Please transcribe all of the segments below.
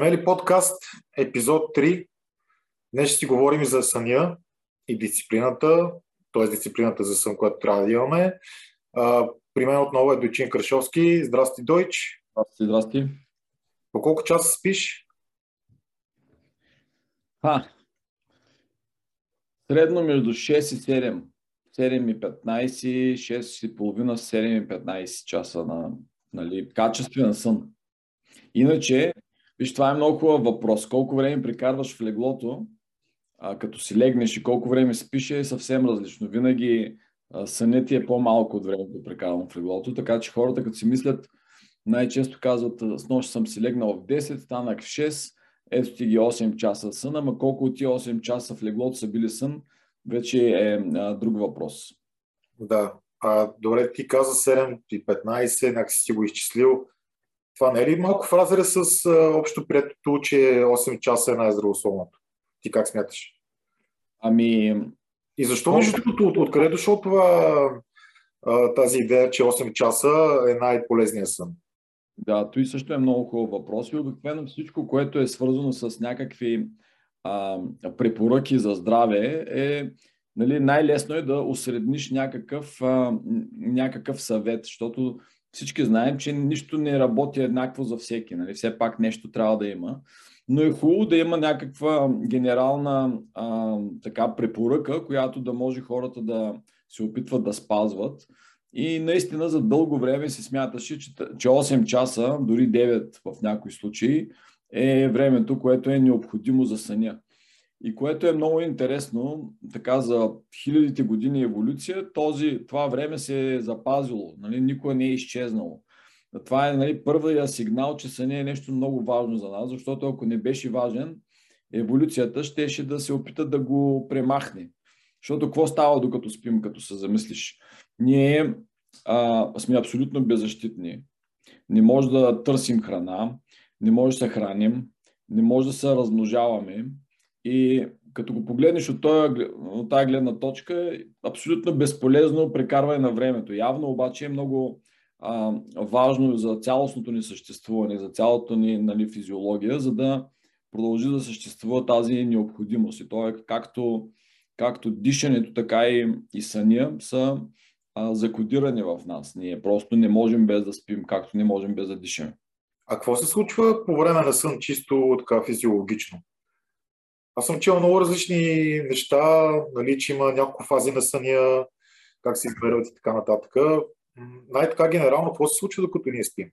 Темели подкаст, епизод 3. Днес ще си говорим за съня и дисциплината, т.е. дисциплината за сън, която трябва да имаме. А, при мен отново е Дойчин Крашовски. Здрасти, Дойч. Здрасти, здрасти. По колко часа спиш? А, средно между 6 и 7. 7 и 15, 6 и половина, 7 и 15 часа на нали, качествен сън. Иначе, виж, това е много хубав въпрос. Колко време прекарваш в леглото, а, като си легнеш и колко време спиш е съвсем различно. Винаги а, сънят ти е по-малко от времето прекарвам в леглото, така че хората като си мислят, най-често казват, с нощ съм си легнал в 10, станах в 6, ето ти ги 8 часа сън, ама колко от тия 8 часа в леглото са били сън, вече е а, друг въпрос. Да. А, добре, ти каза 7 и 15, някакси си го изчислил. Това не е ли малко в разрез с а, общо приятелото, че 8 часа е най-здравословното? Ти как смяташ? Ами... И защо, между другото, от, откъде е дошло това, а, тази идея, че 8 часа е най-полезният сън? Да, той също е много хубав въпрос и обикновено всичко, което е свързано с някакви а, препоръки за здраве е нали, най-лесно е да осредниш някакъв, а, някакъв съвет, защото всички знаем, че нищо не работи еднакво за всеки. Нали? Все пак нещо трябва да има. Но е хубаво да има някаква генерална а, така препоръка, която да може хората да се опитват да спазват. И наистина за дълго време се смяташе, че, че 8 часа, дори 9 в някои случаи, е времето, което е необходимо за съня. И което е много интересно, така за хилядите години еволюция, този, това време се е запазило, нали, никога не е изчезнало. Това е нали, първият сигнал, че съня е нещо много важно за нас, защото ако не беше важен, еволюцията щеше да се опита да го премахне. Защото какво става докато спим, като се замислиш? Ние а, сме абсолютно беззащитни. Не може да търсим храна, не може да се храним, не може да се размножаваме, и като го погледнеш от, този, от тази гледна точка, абсолютно безполезно прекарване на времето. Явно обаче е много а, важно за цялостното ни съществуване, за цялото ни нали, физиология, за да продължи да съществува тази необходимост. И то е както, както дишането, така и, и съня са а, закодирани в нас. Ние просто не можем без да спим, както не можем без да дишаме. А какво се случва по време на сън, чисто така физиологично? Аз съм чел много различни неща, нали, че има няколко фази на съня, как се изберат и така нататък. Най-така генерално, какво се случва, докато ние спим?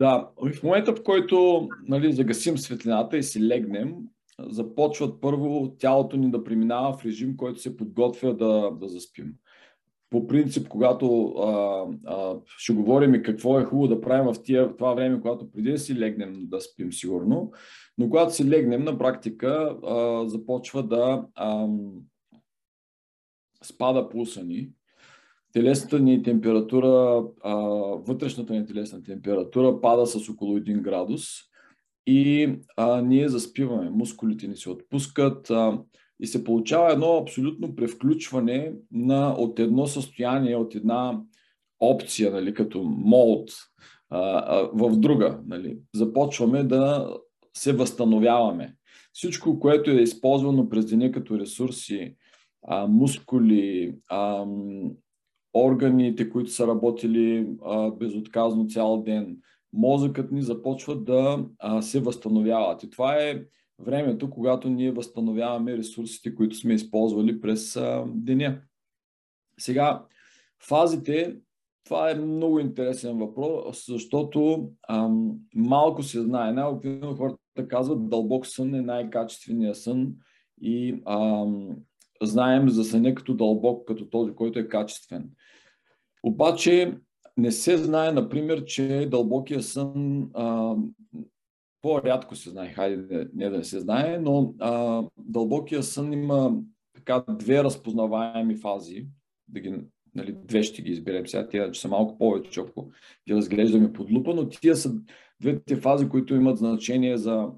Да, в момента, в който нали, загасим светлината и си легнем, започват първо тялото ни да преминава в режим, който се подготвя да, да заспим по принцип, когато а, а, ще говорим и какво е хубаво да правим в, тия, в това време, когато преди да си легнем да спим сигурно, но когато си легнем на практика а, започва да а, спада пулса ни, телесната ни температура, а, вътрешната ни телесна температура пада с около 1 градус и а, ние заспиваме, мускулите ни се отпускат, а, и се получава едно абсолютно превключване на, от едно състояние, от една опция, нали, като молд, в друга. Нали. Започваме да се възстановяваме. Всичко, което е използвано през деня като ресурси, а, мускули, а, органите, които са работили а, безотказно цял ден, мозъкът ни започва да а, се възстановяват. И това е времето, когато ние възстановяваме ресурсите, които сме използвали през а, деня. Сега, фазите, това е много интересен въпрос, защото ам, малко се знае. Най-обикновено хората казват, дълбок сън е най-качественият сън и ам, знаем за съня като дълбок, като този, който е качествен. Обаче не се знае, например, че дълбокия сън а, по-рядко се знае, хайде не да се знае, но а, дълбокия сън има така две разпознаваеми фази, да ги, нали, две ще ги изберем сега, тия че са малко повече, ако ги разглеждаме под лупа, но тия са двете фази, които имат значение за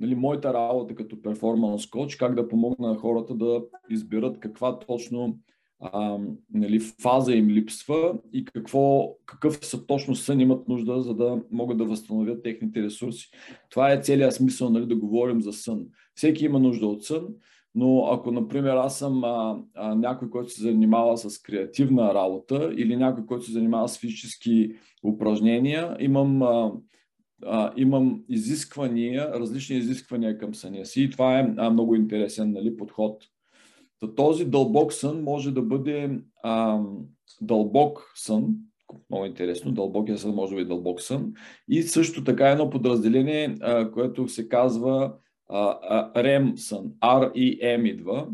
нали, моята работа като перформанс коуч, как да помогна на хората да изберат каква точно а, нали, фаза им липсва и какво, какъв са точно сън имат нужда, за да могат да възстановят техните ресурси. Това е целият смисъл нали, да говорим за сън. Всеки има нужда от сън, но ако, например, аз съм а, а, някой, който се занимава с креативна работа или някой, който се занимава с физически упражнения, имам, а, а, имам изисквания, различни изисквания към съня си. И това е а, много интересен нали, подход. Този дълбок сън може да бъде а, дълбок сън, много интересно, дълбокия сън може да бъде дълбок сън, и също така едно подразделение, а, което се казва REM сън, REM идва,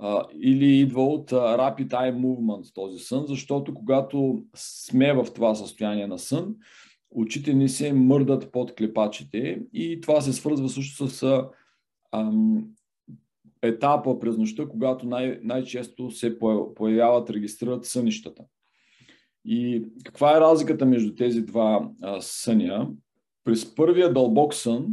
а, или идва от Rapid Eye Movement този сън, защото когато сме в това състояние на сън, очите ни се мърдат под клепачите и това се свързва също с ам, етапа през нощта, когато най- най-често се появяват, регистрират сънищата. И каква е разликата между тези два а, съня? През първия дълбок сън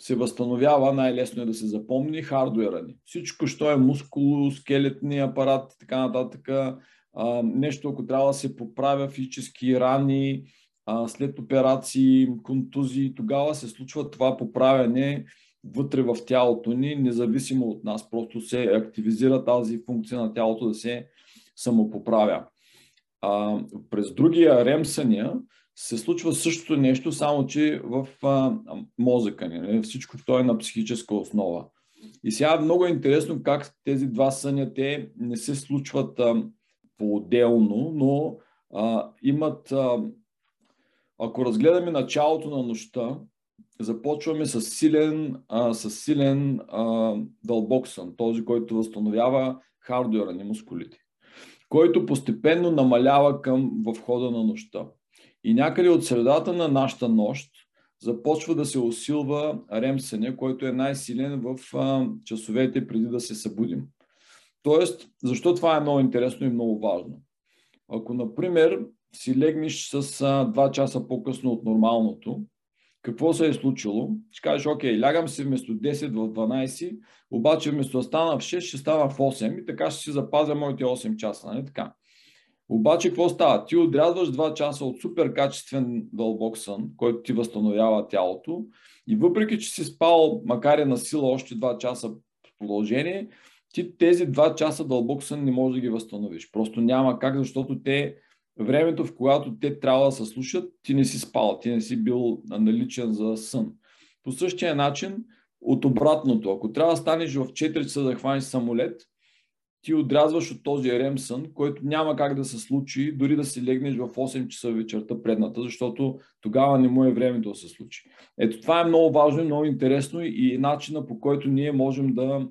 се възстановява, най-лесно е да се запомни, хардуера ни. Всичко, що е мускуло, скелетни апарат и така нататък, а, нещо, ако трябва да се поправя физически рани, след операции, контузии, тогава се случва това поправяне вътре в тялото ни, независимо от нас. Просто се активизира тази функция на тялото да се самопоправя. А, през другия ремсъня се случва същото нещо, само че в а, мозъка ни. Нали? Всичко това е на психическа основа. И сега е много интересно как тези два съня, те не се случват а, по-отделно, но а, имат, а, ако разгледаме началото на нощта, започваме с силен, а, с силен а, дълбок сън, този, който възстановява хардуера на мускулите, който постепенно намалява към в хода на нощта. И някъде от средата на нашата нощ започва да се усилва ремсене, който е най-силен в а, часовете преди да се събудим. Тоест, защо това е много интересно и много важно? Ако, например, си легнеш с а, 2 часа по-късно от нормалното, какво се е случило? Ще кажеш, окей, лягам си вместо 10 в 12, обаче вместо да стана в 6, ще стана в 8 и така ще си запазя моите 8 часа. Нали така? Обаче какво става? Ти отрязваш 2 часа от супер качествен дълбок сън, който ти възстановява тялото и въпреки, че си спал, макар и на сила, още 2 часа продължение, ти тези 2 часа дълбок сън не можеш да ги възстановиш. Просто няма как, защото те времето, в когато те трябва да се слушат, ти не си спал, ти не си бил наличен за сън. По същия начин, от обратното, ако трябва да станеш в 4 часа да хванеш самолет, ти отрязваш от този рем сън, който няма как да се случи, дори да си легнеш в 8 часа вечерта предната, защото тогава не му е времето да се случи. Ето това е много важно и много интересно и начина по който ние можем да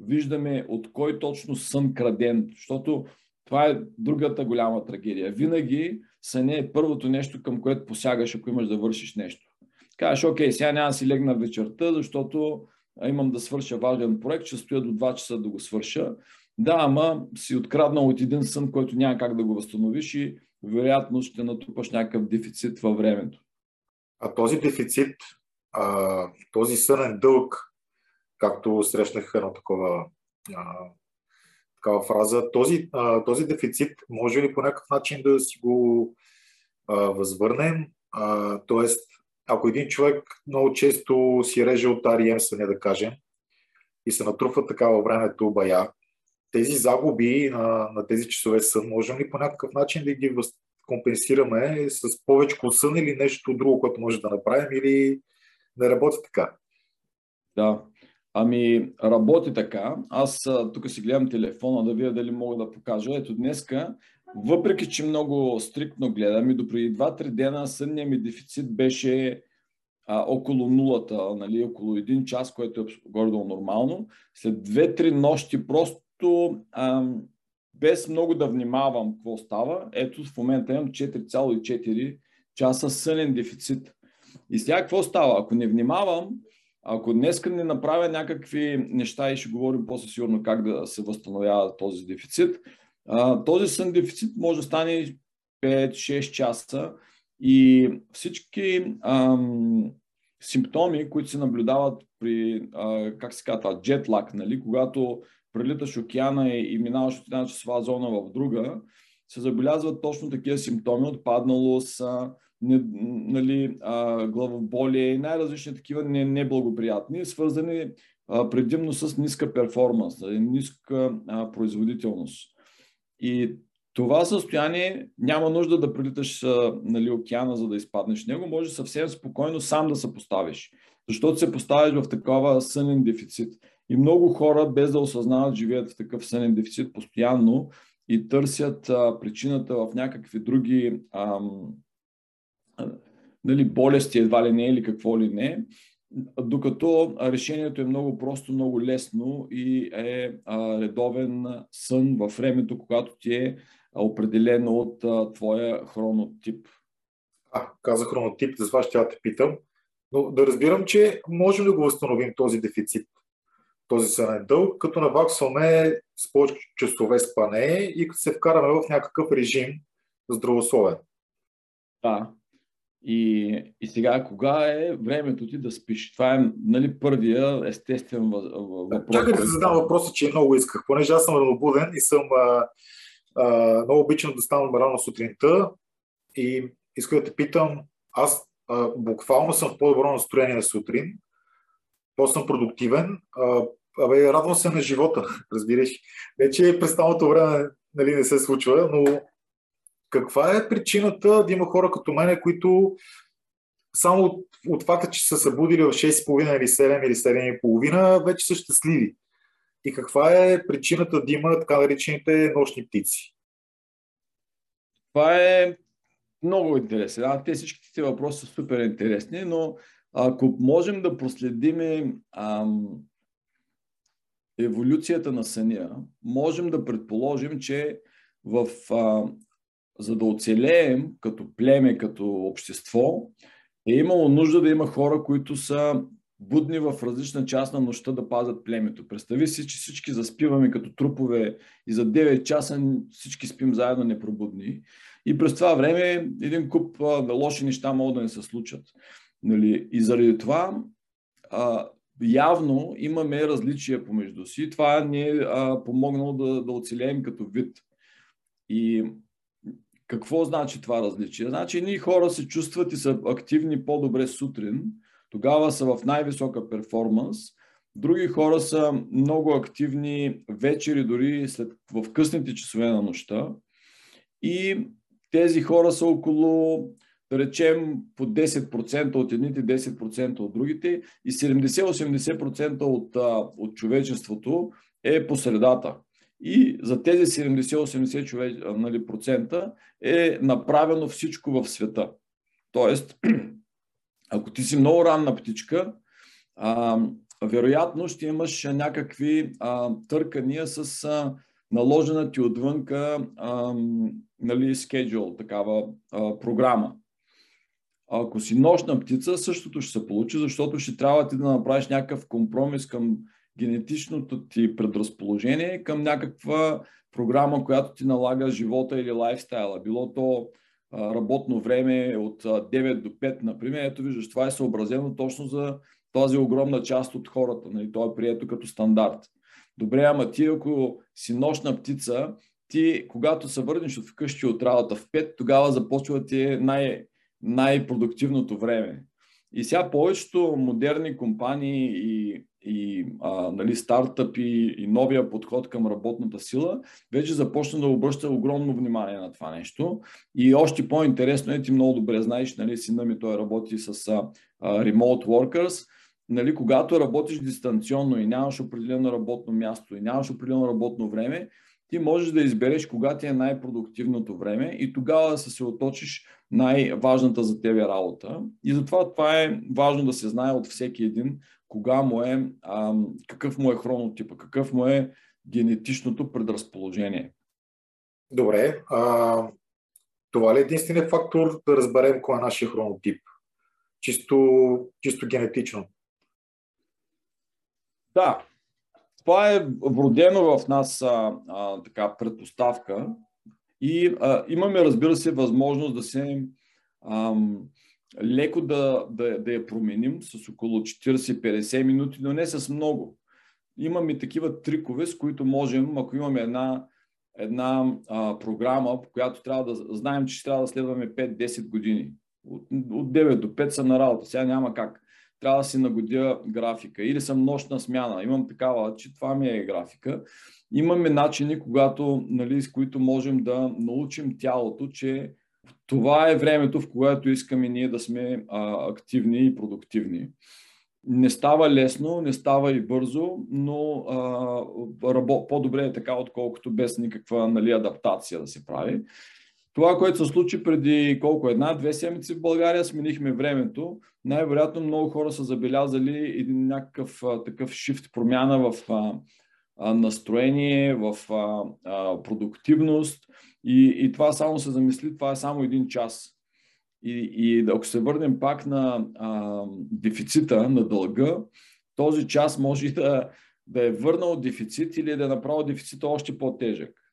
виждаме от кой точно сън краден, защото това е другата голяма трагедия. Винаги съня е първото нещо, към което посягаш, ако имаш да вършиш нещо. Кажеш, окей, сега няма да си легна вечерта, защото имам да свърша важен проект, ще стоя до 2 часа да го свърша. Да, ама си откраднал от един сън, който няма как да го възстановиш и вероятно ще натрупаш някакъв дефицит във времето. А този дефицит, а, този сънен дълг, както срещнах едно такова а, такава фраза, този, а, този дефицит може ли по някакъв начин да си го а, възвърнем? А, тоест, ако един човек много често си реже от REM съня, да кажем, и се натрупва така във времето бая, тези загуби на, на тези часове сън, можем ли по някакъв начин да ги компенсираме с повече сън или нещо друго, което може да направим или не работи така? Да. Ами, работи така. Аз тук си гледам телефона да видя дали мога да покажа. Ето днеска, въпреки че много стриктно гледам и до преди 2-3 дена сънния ми дефицит беше а, около нулата, нали, около един час, което е горе нормално. След 2-3 нощи просто а, без много да внимавам какво става, ето в момента имам 4,4 часа сънен дефицит. И сега какво става? Ако не внимавам, ако днес не направя някакви неща и ще говорим после сигурно как да се възстановява този дефицит, този сън дефицит може да стане 5-6 часа и всички ам, симптоми, които се наблюдават при, а, как се казва, джетлак, нали, когато прелиташ океана и, и минаваш от една часова зона в друга, се забелязват точно такива симптоми, отпадналост, не, нали, а, главоболие и най-различни такива неблагоприятни, свързани а, предимно с ниска перформанс, нали, ниска а, производителност. И това състояние няма нужда да прилиташ нали, океана, за да изпаднеш в него. Може съвсем спокойно сам да се поставиш. Защото се поставиш в такова сънен дефицит. И много хора, без да осъзнават, живеят в такъв сънен дефицит постоянно и търсят а, причината в някакви други ам, нали, болести, едва ли не или какво ли не. Докато решението е много просто, много лесно и е редовен сън във времето, когато ти е определено от твоя хронотип. А, каза хронотип, за това ще я те питам. Но да разбирам, че можем да го възстановим този дефицит, този сънен дълг, като наваксваме с повече часове спане и като се вкараме в някакъв режим здравословен. Да. И, и сега, кога е времето ти да спиш? Това е нали, първия естествен въпрос. Чакай да се задам въпроса, че много исках. Понеже аз съм ранобуден и съм а, а, много обичам да ставам рано сутринта и искам да те питам, аз а, буквално съм в по-добро настроение на сутрин, по-съм продуктивен, а, абе, радвам се на живота, разбираш. Вече през цялото време нали, не се случва, но каква е причината да има хора като мене, които само от, от факта, че са събудили в 6.30 или 7 или 7.30, вече са щастливи? И каква е причината да има така наречените нощни птици? Това е много интересно. Да, те всичките въпроси са супер интересни, но ако можем да проследим ам, еволюцията на съня, можем да предположим, че в, а, за да оцелеем като племе, като общество, е имало нужда да има хора, които са будни в различна част на нощта да пазят племето. Представи си, че всички заспиваме като трупове и за 9 часа всички спим заедно непробудни. И през това време един куп а, лоши неща могат да не се случат. Нали? И заради това а, явно имаме различия помежду си. Това ни е а, помогнало да, да оцелеем като вид. И какво значи това различие? Значи ние хора се чувстват и са активни по-добре сутрин, тогава са в най-висока перформанс. Други хора са много активни вечери, дори след, в късните часове на нощта. И тези хора са около, да речем, по 10% от едните, 10% от другите и 70-80% от, от човечеството е по средата. И за тези 70-80 нали, процента е направено всичко в света. Тоест, ако ти си много ранна птичка, а, вероятно ще имаш някакви а, търкания с а, наложена ти отвънка а, нали, schedule, такава а, програма. Ако си нощна птица, същото ще се получи, защото ще трябва ти да направиш някакъв компромис към генетичното ти предразположение, към някаква програма, която ти налага живота или лайфстайла. Било то работно време от 9 до 5, например. Ето виждаш, това е съобразено точно за тази огромна част от хората. Нали? То е прието като стандарт. Добре, ама ти ако си нощна птица, ти когато се върнеш от вкъщи от работа в 5, тогава започва ти е най- най-продуктивното време. И сега повечето модерни компании и, и а, нали, стартъпи и новия подход към работната сила вече започна да обръща огромно внимание на това нещо. И още по-интересно е, ти много добре знаеш, нали, сина ми той работи с а, а, remote workers, нали, когато работиш дистанционно и нямаш определено работно място и нямаш определено работно време, ти можеш да избереш кога ти е най-продуктивното време и тогава да се съоточиш най-важната за тебе работа. И затова това е важно да се знае от всеки един кога му е, а, какъв му е хронотипа, какъв му е генетичното предразположение. Добре. А, това ли е единственият фактор да разберем кой е нашия хронотип? Чисто, чисто генетично. Да, това е вродено в нас а, а, така предпоставка и а, имаме, разбира се, възможност да се ам, леко да, да, да я променим с около 40-50 минути, но не с много. имаме такива трикове, с които можем, ако имаме една, една а, програма, по която трябва да знаем, че трябва да следваме 5-10 години. От, от 9 до 5 са на работа. Сега няма как. Трябва да си нагодя графика. Или съм нощна смяна. Имам такава, че това ми е графика. Имаме начини, когато, нали, с които можем да научим тялото, че това е времето, в което искаме ние да сме а, активни и продуктивни. Не става лесно, не става и бързо, но а, рабо, по-добре е така, отколкото без никаква нали, адаптация да се прави. Това, което се случи преди колко една-две седмици в България, сменихме времето. Най-вероятно много хора са забелязали един някакъв а, такъв шифт, промяна в а, настроение, в а, а, продуктивност. И, и това само се замисли, това е само един час. И, и ако се върнем пак на а, дефицита, на дълга, този час може да, да е върнал дефицит или да е направил дефицита още по-тежък.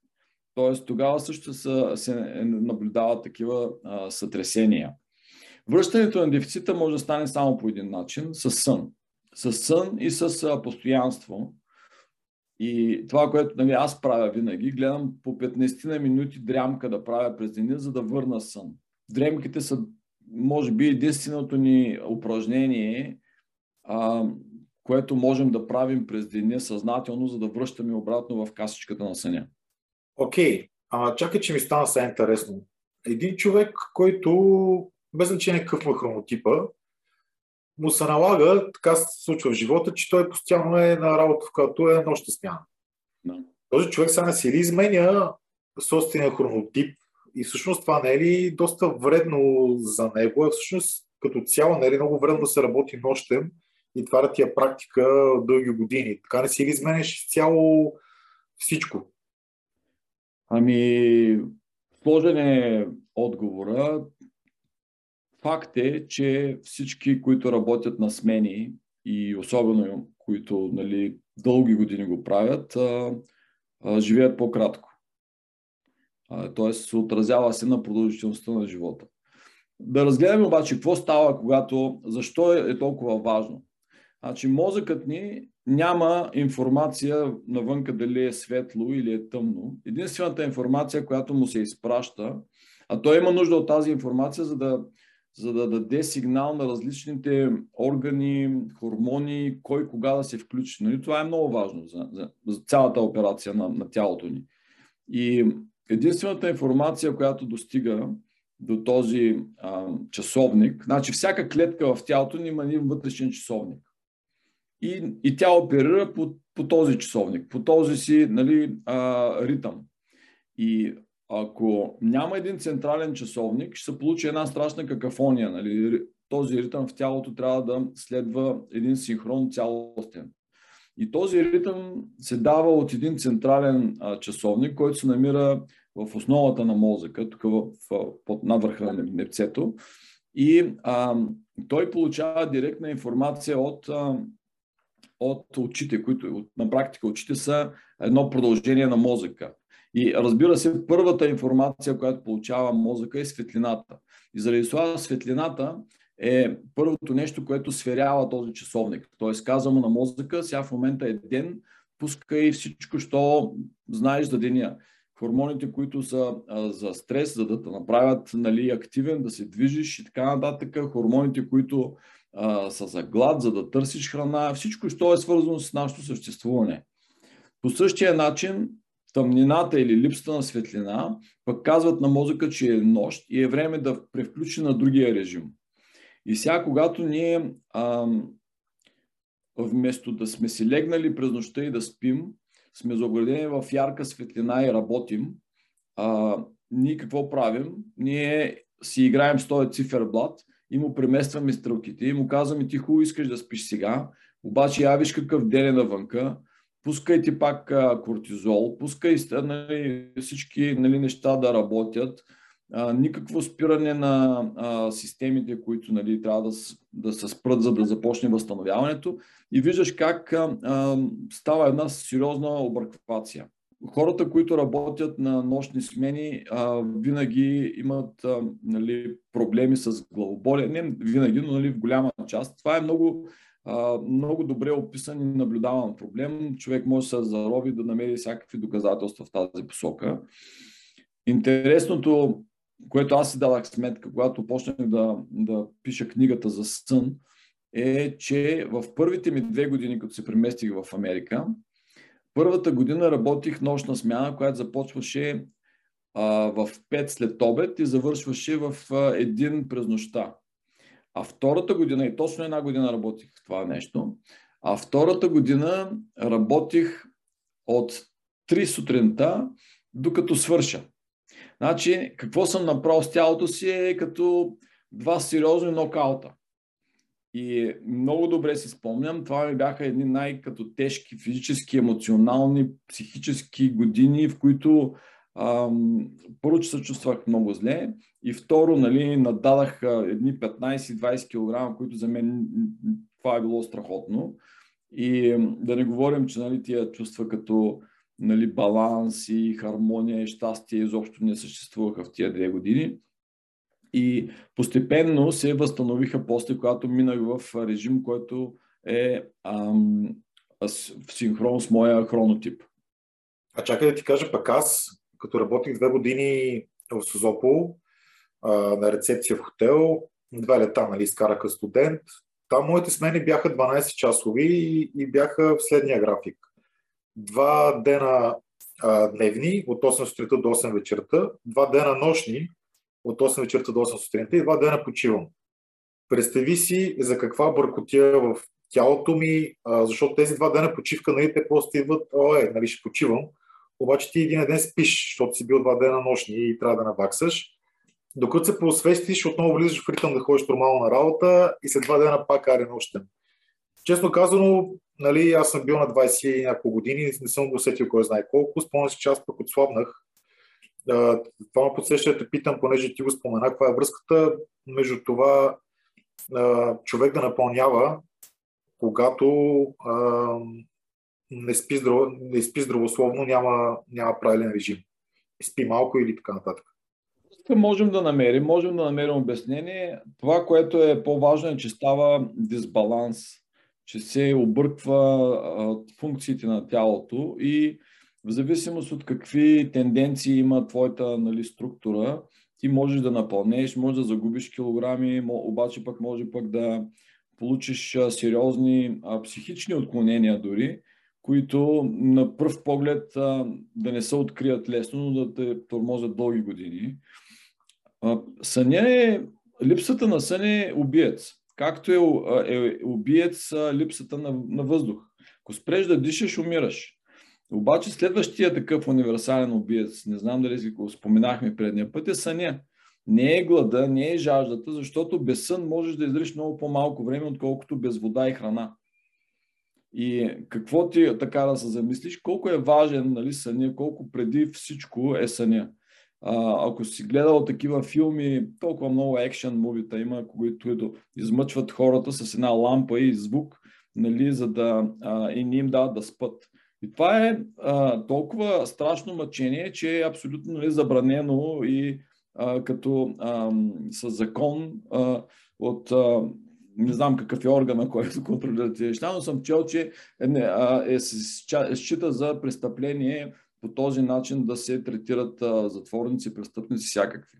Тоест тогава също са, се наблюдават такива а, сътресения. Връщането на дефицита може да стане само по един начин с сън. С сън и с а, постоянство. И това, което нали, аз правя винаги, гледам по 15 на минути дрямка да правя през деня, за да върна сън. Дремките са, може би, единственото ни упражнение, а, което можем да правим през деня съзнателно, за да връщаме обратно в касичката на съня. Окей, okay. чакай, че ми стана сега интересно. Един човек, който без значение какъв му е хронотипа, му се налага, така се случва в живота, че той постоянно е на работа, в която е нощта смяна. No. Този човек сега не си ли изменя собствения хронотип и всъщност това не е ли доста вредно за него, а всъщност като цяло не е ли много вредно да се работи нощем и това да ти е практика дълги години. Така не си ли изменеш цяло всичко? Ами, сложен е отговора. Факт е, че всички, които работят на смени и особено които нали, дълги години го правят, а, а, живеят по-кратко. Тоест се отразява се на продължителността на живота. Да разгледаме обаче какво става, когато, защо е толкова важно. Значи мозъкът ни няма информация навънка дали е светло или е тъмно. Единствената информация, която му се изпраща, а той има нужда от тази информация, за да за да даде сигнал на различните органи, хормони, кой кога да се включи. Нали? Това е много важно за, за, за цялата операция на, на тялото ни. И единствената информация, която достига до този а, часовник, значи всяка клетка в тялото ни има един вътрешен часовник. И, и тя оперира по, по този часовник, по този си нали, а, ритъм. И ако няма един централен часовник, ще се получи една страшна какафония. Нали? Този ритъм в тялото трябва да следва един синхрон цялостен. И този ритъм се дава от един централен а, часовник, който се намира в основата на мозъка, тук в, в, под надвърха на непцето. И а, той получава директна информация от, а, от очите, които от, на практика очите са едно продължение на мозъка. И разбира се, първата информация, която получава мозъка е светлината. И заради това светлината е първото нещо, което сверява този часовник. Тоест казва му на мозъка, сега в момента е ден, пускай всичко, що знаеш за деня. Хормоните, които са а, за стрес, за да те направят нали, активен, да се движиш и така нататък. Хормоните, които а, са за глад, за да търсиш храна. Всичко, що е свързано с нашето съществуване. По същия начин тъмнината или липсата на светлина, пък казват на мозъка, че е нощ и е време да превключи на другия режим. И сега, когато ние а, вместо да сме си легнали през нощта и да спим, сме заградени в ярка светлина и работим, а, ние какво правим? Ние си играем с този циферблат и му преместваме стрелките и му казваме ти хубаво искаш да спиш сега, обаче я виж какъв ден е навънка, пускай ти пак а, кортизол, пускай нали, всички нали, неща да работят, а, никакво спиране на а, системите, които нали, трябва да, да се спрат, за да започне възстановяването и виждаш как а, а, става една сериозна обърквация. Хората, които работят на нощни смени, а, винаги имат а, нали, проблеми с главоболие. Не винаги, но нали, в голяма част. Това е много а, много добре описан и наблюдаван проблем. Човек може да се зароби да намери всякакви доказателства в тази посока. Интересното, което аз си дадах сметка, когато почнах да, да пиша книгата за сън, е, че в първите ми две години, като се преместих в Америка, първата година работих нощна смяна, която започваше а, в 5 след обед и завършваше в а, един през нощта. А втората година, и точно една година работих това нещо, а втората година работих от 3 сутринта, докато свърша. Значи, какво съм направил с тялото си е като два сериозни нокаута. И много добре си спомням, това ми бяха едни най-като тежки физически, емоционални, психически години, в които ам, първо, че се чувствах много зле и второ, нали, нададах едни 15-20 кг, които за мен това е било страхотно. И да не говорим, че нали, тия чувства като нали, баланс и хармония и щастие изобщо не съществуваха в тия две години. И постепенно се възстановиха после, когато минах в режим, който е ам, в синхрон с моя хронотип. А чакай да ти кажа пък аз, като работих две години в Созопол, на рецепция в хотел, два лета, нали, изкараха студент. Там моите смени бяха 12 часови и, и бяха в следния график. Два дена а, дневни, от 8 сутринта до 8 вечерта, два дена нощни, от 8 вечерта до 8 сутринта и два дена почивам. Представи си за каква бъркотия в тялото ми, а, защото тези два дена почивка, нали, те просто идват, ой, нали, ще почивам, обаче ти един ден спиш, защото си бил два дена нощни и трябва да наваксаш. Докато се поосвестиш, отново влизаш в ритъм да ходиш нормално на работа и след два дена пак аре нощен. Честно казано, нали, аз съм бил на 20 и няколко години, не съм го усетил кой знае колко. Спомням си, че аз пък отслабнах. Това ме подсеща те питам, понеже ти го спомена, каква е връзката между това човек да напълнява, когато не спи, здраво, не спи здравословно, няма, няма правилен режим. Спи малко или така нататък. Можем да намерим, можем да намерим обяснение. Това, което е по-важно е, че става дисбаланс, че се обърква функциите на тялото и в зависимост от какви тенденции има твоята нали, структура, ти можеш да напълнеш, можеш да загубиш килограми, обаче пък може пък да получиш сериозни психични отклонения дори които на пръв поглед а, да не се открият лесно, но да те тормозят дълги години. А, съня е, липсата на сън е убиец. Както е, е убиец а, липсата на, на въздух. Ако спреш да дишаш, умираш. Обаче следващия такъв универсален убиец, не знам дали си го споменахме предния път, е съня. Не е глада, не е жаждата, защото без сън можеш да издриш много по-малко време, отколкото без вода и храна. И какво ти така да се замислиш, колко е важен нали, съня, колко преди всичко е съня. А, ако си гледал такива филми, толкова много екшен мувита има, които измъчват хората с една лампа и звук, нали, за да а, и не им дават да спът. И това е а, толкова страшно мъчение, че е абсолютно нали, забранено и а, като а, със закон а, от а, не знам какъв е органа, който контролира тези неща, но съм чел, че е, е, е, счита за престъпление по този начин да се третират а, затворници, престъпници, всякакви.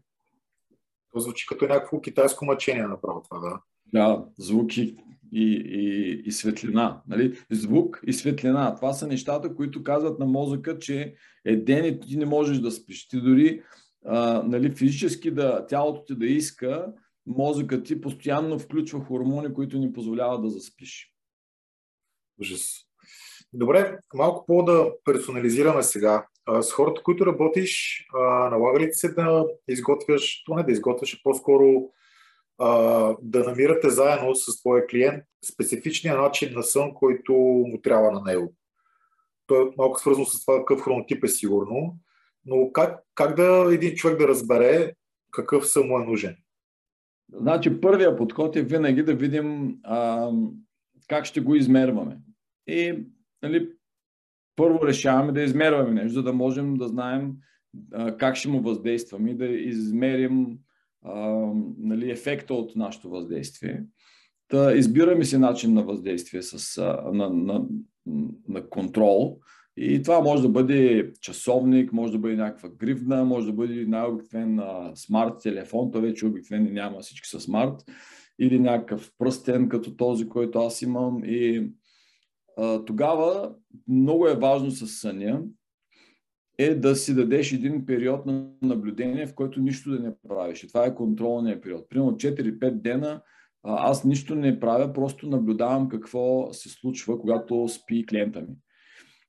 То звучи като някакво китайско мъчение направо това, да. Да, звуки и, и, и светлина. Нали? Звук и светлина. Това са нещата, които казват на мозъка, че е ден и ти не можеш да спиш. Ти дори а, нали, физически да, тялото ти да иска, мозъкът ти постоянно включва хормони, които ни позволяват да заспиш. Ужас. Добре, малко по-да персонализираме сега. С хората, които работиш, налага ли се да изготвяш, то не да изготвяш, а по-скоро да намирате заедно с твоя клиент специфичния начин на сън, който му трябва на него. Той е малко свързано с това какъв хронотип е сигурно, но как, как да един човек да разбере какъв сън му е нужен? Значи първия подход е винаги да видим а, как ще го измерваме. И нали, първо решаваме да измерваме нещо, за да можем да знаем а, как ще му въздействаме и да измерим а, нали, ефекта от нашето въздействие. Та, избираме си начин на въздействие с, на, на, на контрол. И това може да бъде часовник, може да бъде някаква гривна, може да бъде най-обикновен смарт телефон, то вече обикновен няма, всички са смарт, или някакъв пръстен, като този, който аз имам. И а, тогава много е важно с съня, е да си дадеш един период на наблюдение, в който нищо да не правиш. И това е контролният период. Примерно 4-5 дена аз нищо не правя, просто наблюдавам какво се случва, когато спи клиента ми.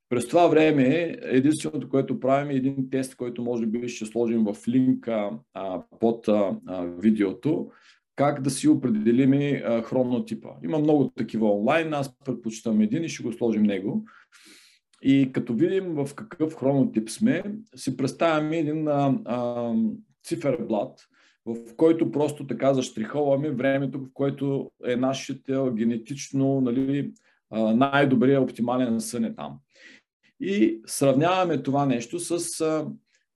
През това време единственото, което правим е един тест, който може би ще сложим в линка а, под а, видеото, как да си определим хронотипа. Има много такива онлайн, аз предпочитам един и ще го сложим него. И като видим в какъв хронотип сме, си представяме един а, а, циферблат, в който просто така заштриховаме времето, в което е нашето генетично нали, най-добрия оптимален сън е там. И сравняваме това нещо с а,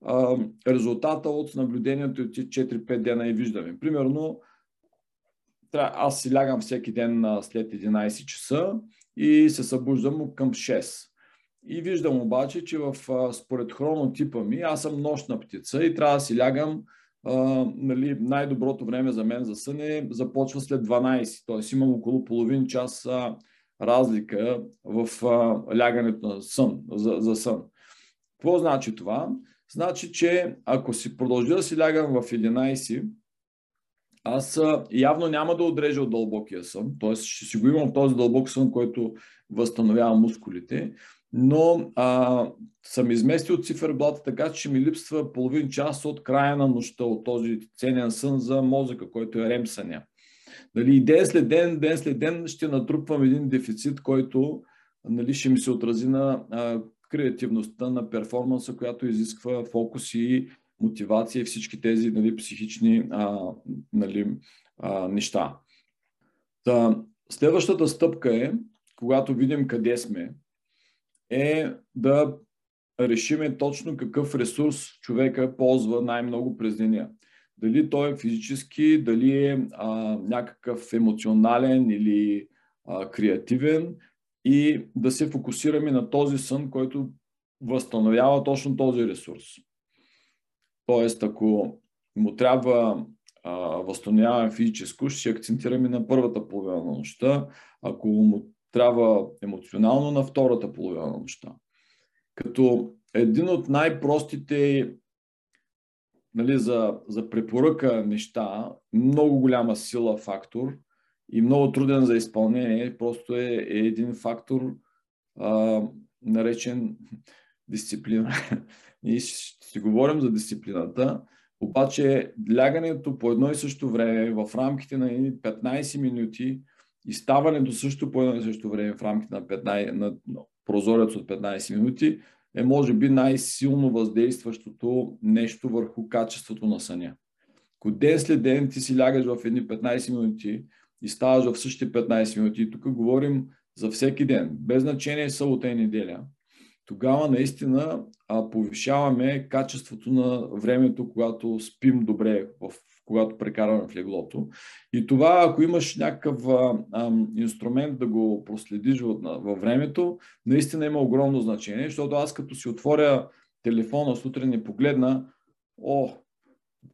а, резултата от наблюдението от 4-5 дена и виждаме. Примерно, аз си лягам всеки ден след 11 часа и се събуждам към 6. И виждам обаче, че в, според хронотипа ми, аз съм нощна птица и трябва да си лягам а, нали, най-доброто време за мен за сън е започва след 12, т.е. имам около половин час а, разлика в а, лягането на сън, за, за сън. Какво значи това? Значи, че ако си продължа да си лягам в 11, аз явно няма да отрежа от дълбокия сън, т.е. ще си го имам този дълбок сън, който възстановява мускулите, но а, съм изместил циферблата така, че ми липсва половин час от края на нощта, от този ценен сън за мозъка, който е рем съня. Нали, ден след ден, ден след ден ще натрупвам един дефицит, който нали, ще ми се отрази на а, креативността, на перформанса, която изисква фокус и мотивация и всички тези нали, психични а, нали, а, неща. Та, следващата стъпка е, когато видим къде сме, е да решиме точно какъв ресурс човека ползва най-много през деня. Дали той е физически, дали е а, някакъв емоционален или а, креативен и да се фокусираме на този сън, който възстановява точно този ресурс. Тоест, ако му трябва възстановяване физическо, ще акцентираме на първата половина на нощта. Ако му трябва емоционално на втората половина на нощта. Като един от най-простите нали, за, за препоръка неща, много голяма сила фактор и много труден за изпълнение, просто е, е един фактор, а, наречен дисциплина. Ние ще си говорим за дисциплината, обаче лягането по едно и също време в рамките на 15 минути и ставането също по едно и също време в рамките на, 15, на прозорец от 15 минути е може би най-силно въздействащото нещо върху качеството на съня. Ако ден след ден ти си лягаш в едни 15 минути и ставаш в същите 15 минути, тук говорим за всеки ден, без значение събота и неделя, тогава наистина повишаваме качеството на времето, когато спим добре в когато прекарваме в леглото. И това, ако имаш някакъв а, инструмент да го проследиш във времето, наистина има огромно значение, защото аз като си отворя телефона сутрин и погледна, о,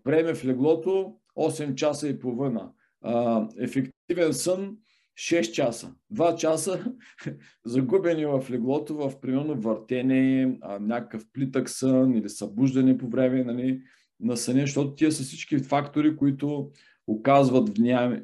време в леглото 8 часа и половина. А, ефективен сън 6 часа. 2 часа загубени в леглото в примерно въртене, а, някакъв плитък сън или събуждане по време, нали, на съня, защото тия са всички фактори, които оказват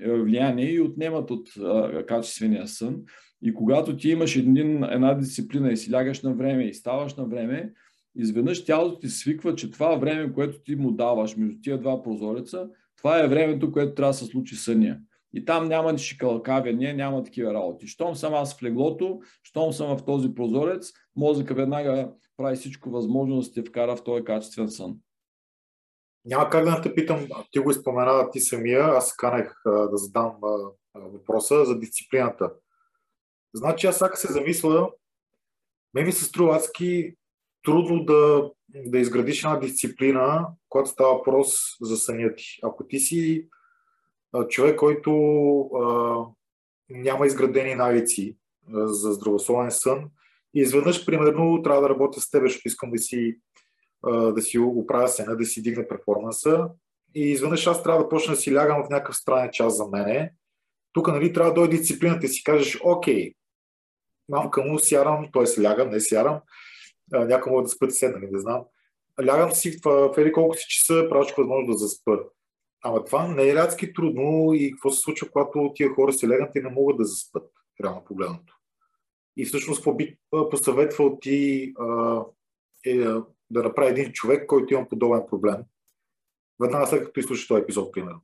влияние и отнемат от а, качествения сън. И когато ти имаш един, една дисциплина и си лягаш на време и ставаш на време, изведнъж тялото ти свиква, че това време, което ти му даваш между тия два прозореца, това е времето, което трябва да се случи съня. И там няма шикалкавяне, няма такива работи. Щом съм аз в леглото, щом съм в този прозорец, мозъка веднага прави всичко възможно да сте вкара в този качествен сън. Няма как да не те питам, ти го изпомена ти самия, аз канех да задам въпроса за дисциплината. Значи аз сега се замисля, ме ми се струва адски трудно да, да изградиш една дисциплина, когато става въпрос за съня ти. Ако ти си човек, който а, няма изградени навици за здравословен сън и изведнъж, примерно, трябва да работя с теб, защото искам да си, да си оправя сена, да си дигна перформанса и изведнъж аз трябва да почна да си лягам в някакъв странен час за мене. Тук нали, трябва да дойде дисциплината и си кажеш, окей, мамка му сярам, т.е. лягам, не сярам, някой може да спъти седна, нали, не знам. Лягам си в, ели колко си часа, правя възможно да заспа. Ама това не е рядски трудно и какво се случва, когато тия хора се легнат и не могат да заспат, реално погледното. И всъщност какво би посъветвал ти а, е да направи един човек, който има подобен проблем, веднага след като изслуша този епизод, примерно.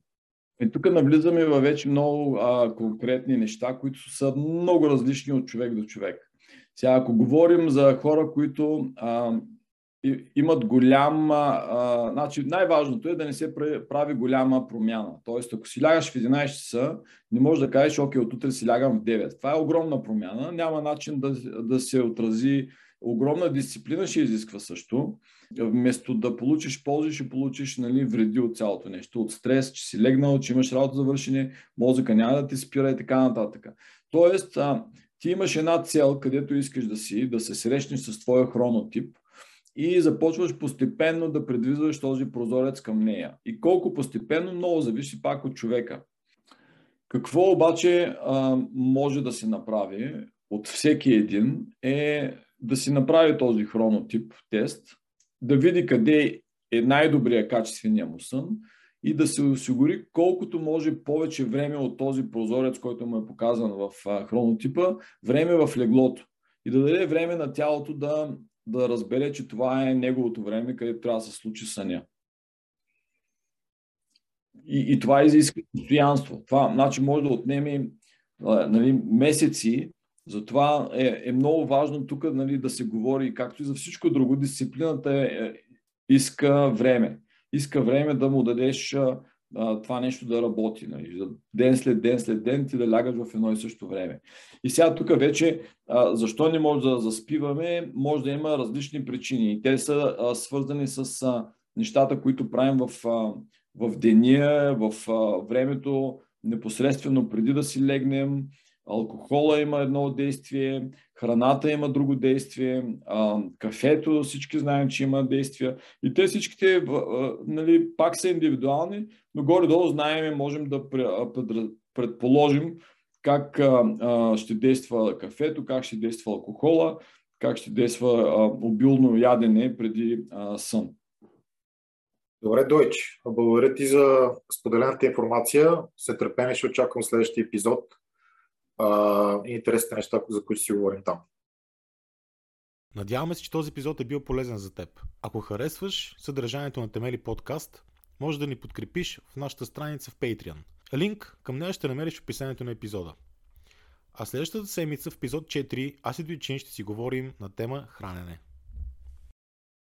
И тук навлизаме във вече много а, конкретни неща, които са много различни от човек до човек. Сега, ако говорим за хора, които а, имат голяма... А, значи най-важното е да не се прави голяма промяна. Тоест, ако си лягаш в 11 часа, не можеш да кажеш, окей, от утре си лягам в 9. Това е огромна промяна. Няма начин да, да се отрази огромна дисциплина ще изисква също. Вместо да получиш ползи, ще получиш нали, вреди от цялото нещо. От стрес, че си легнал, че имаш работа за вършене, мозъка няма да ти спира и така нататък. Тоест, а, ти имаш една цел, където искаш да си, да се срещнеш с твоя хронотип и започваш постепенно да предвиждаш този прозорец към нея. И колко постепенно, много зависи пак от човека. Какво обаче а, може да се направи от всеки един е да си направи този хронотип тест, да види къде е най-добрия качествения му сън и да се осигури колкото може повече време от този прозорец, който му е показан в хронотипа, време в леглото. И да даде време на тялото да, да разбере, че това е неговото време, където трябва да се случи съня. И, и това изисква постоянство. Това значи, може да отнеме нали, месеци затова е, е много важно тук нали, да се говори, както и за всичко друго, дисциплината е, е, иска време. Иска време да му дадеш а, това нещо да работи. Нали, ден след ден след ден ти да лягаш в едно и също време. И сега тук вече, а, защо не може да заспиваме, може да има различни причини. Те са а, свързани с а, нещата, които правим в, а, в деня, в а, времето, непосредствено преди да си легнем, алкохола има едно действие, храната има друго действие, а, кафето всички знаем, че има действия. И те всичките а, нали, пак са индивидуални, но горе-долу знаем, можем да предположим как ще действа кафето, как ще действа алкохола, как ще действа обилно ядене преди сън. Добре, Дойч. Благодаря ти за споделената информация. Се търпение ще очаквам следващия епизод интересните неща, за които си говорим там. Надяваме се, че този епизод е бил полезен за теб. Ако харесваш съдържанието на Темели подкаст, може да ни подкрепиш в нашата страница в Patreon. Линк към нея ще намериш в описанието на епизода. А следващата седмица в епизод 4 аз и Дойчин ще си говорим на тема хранене.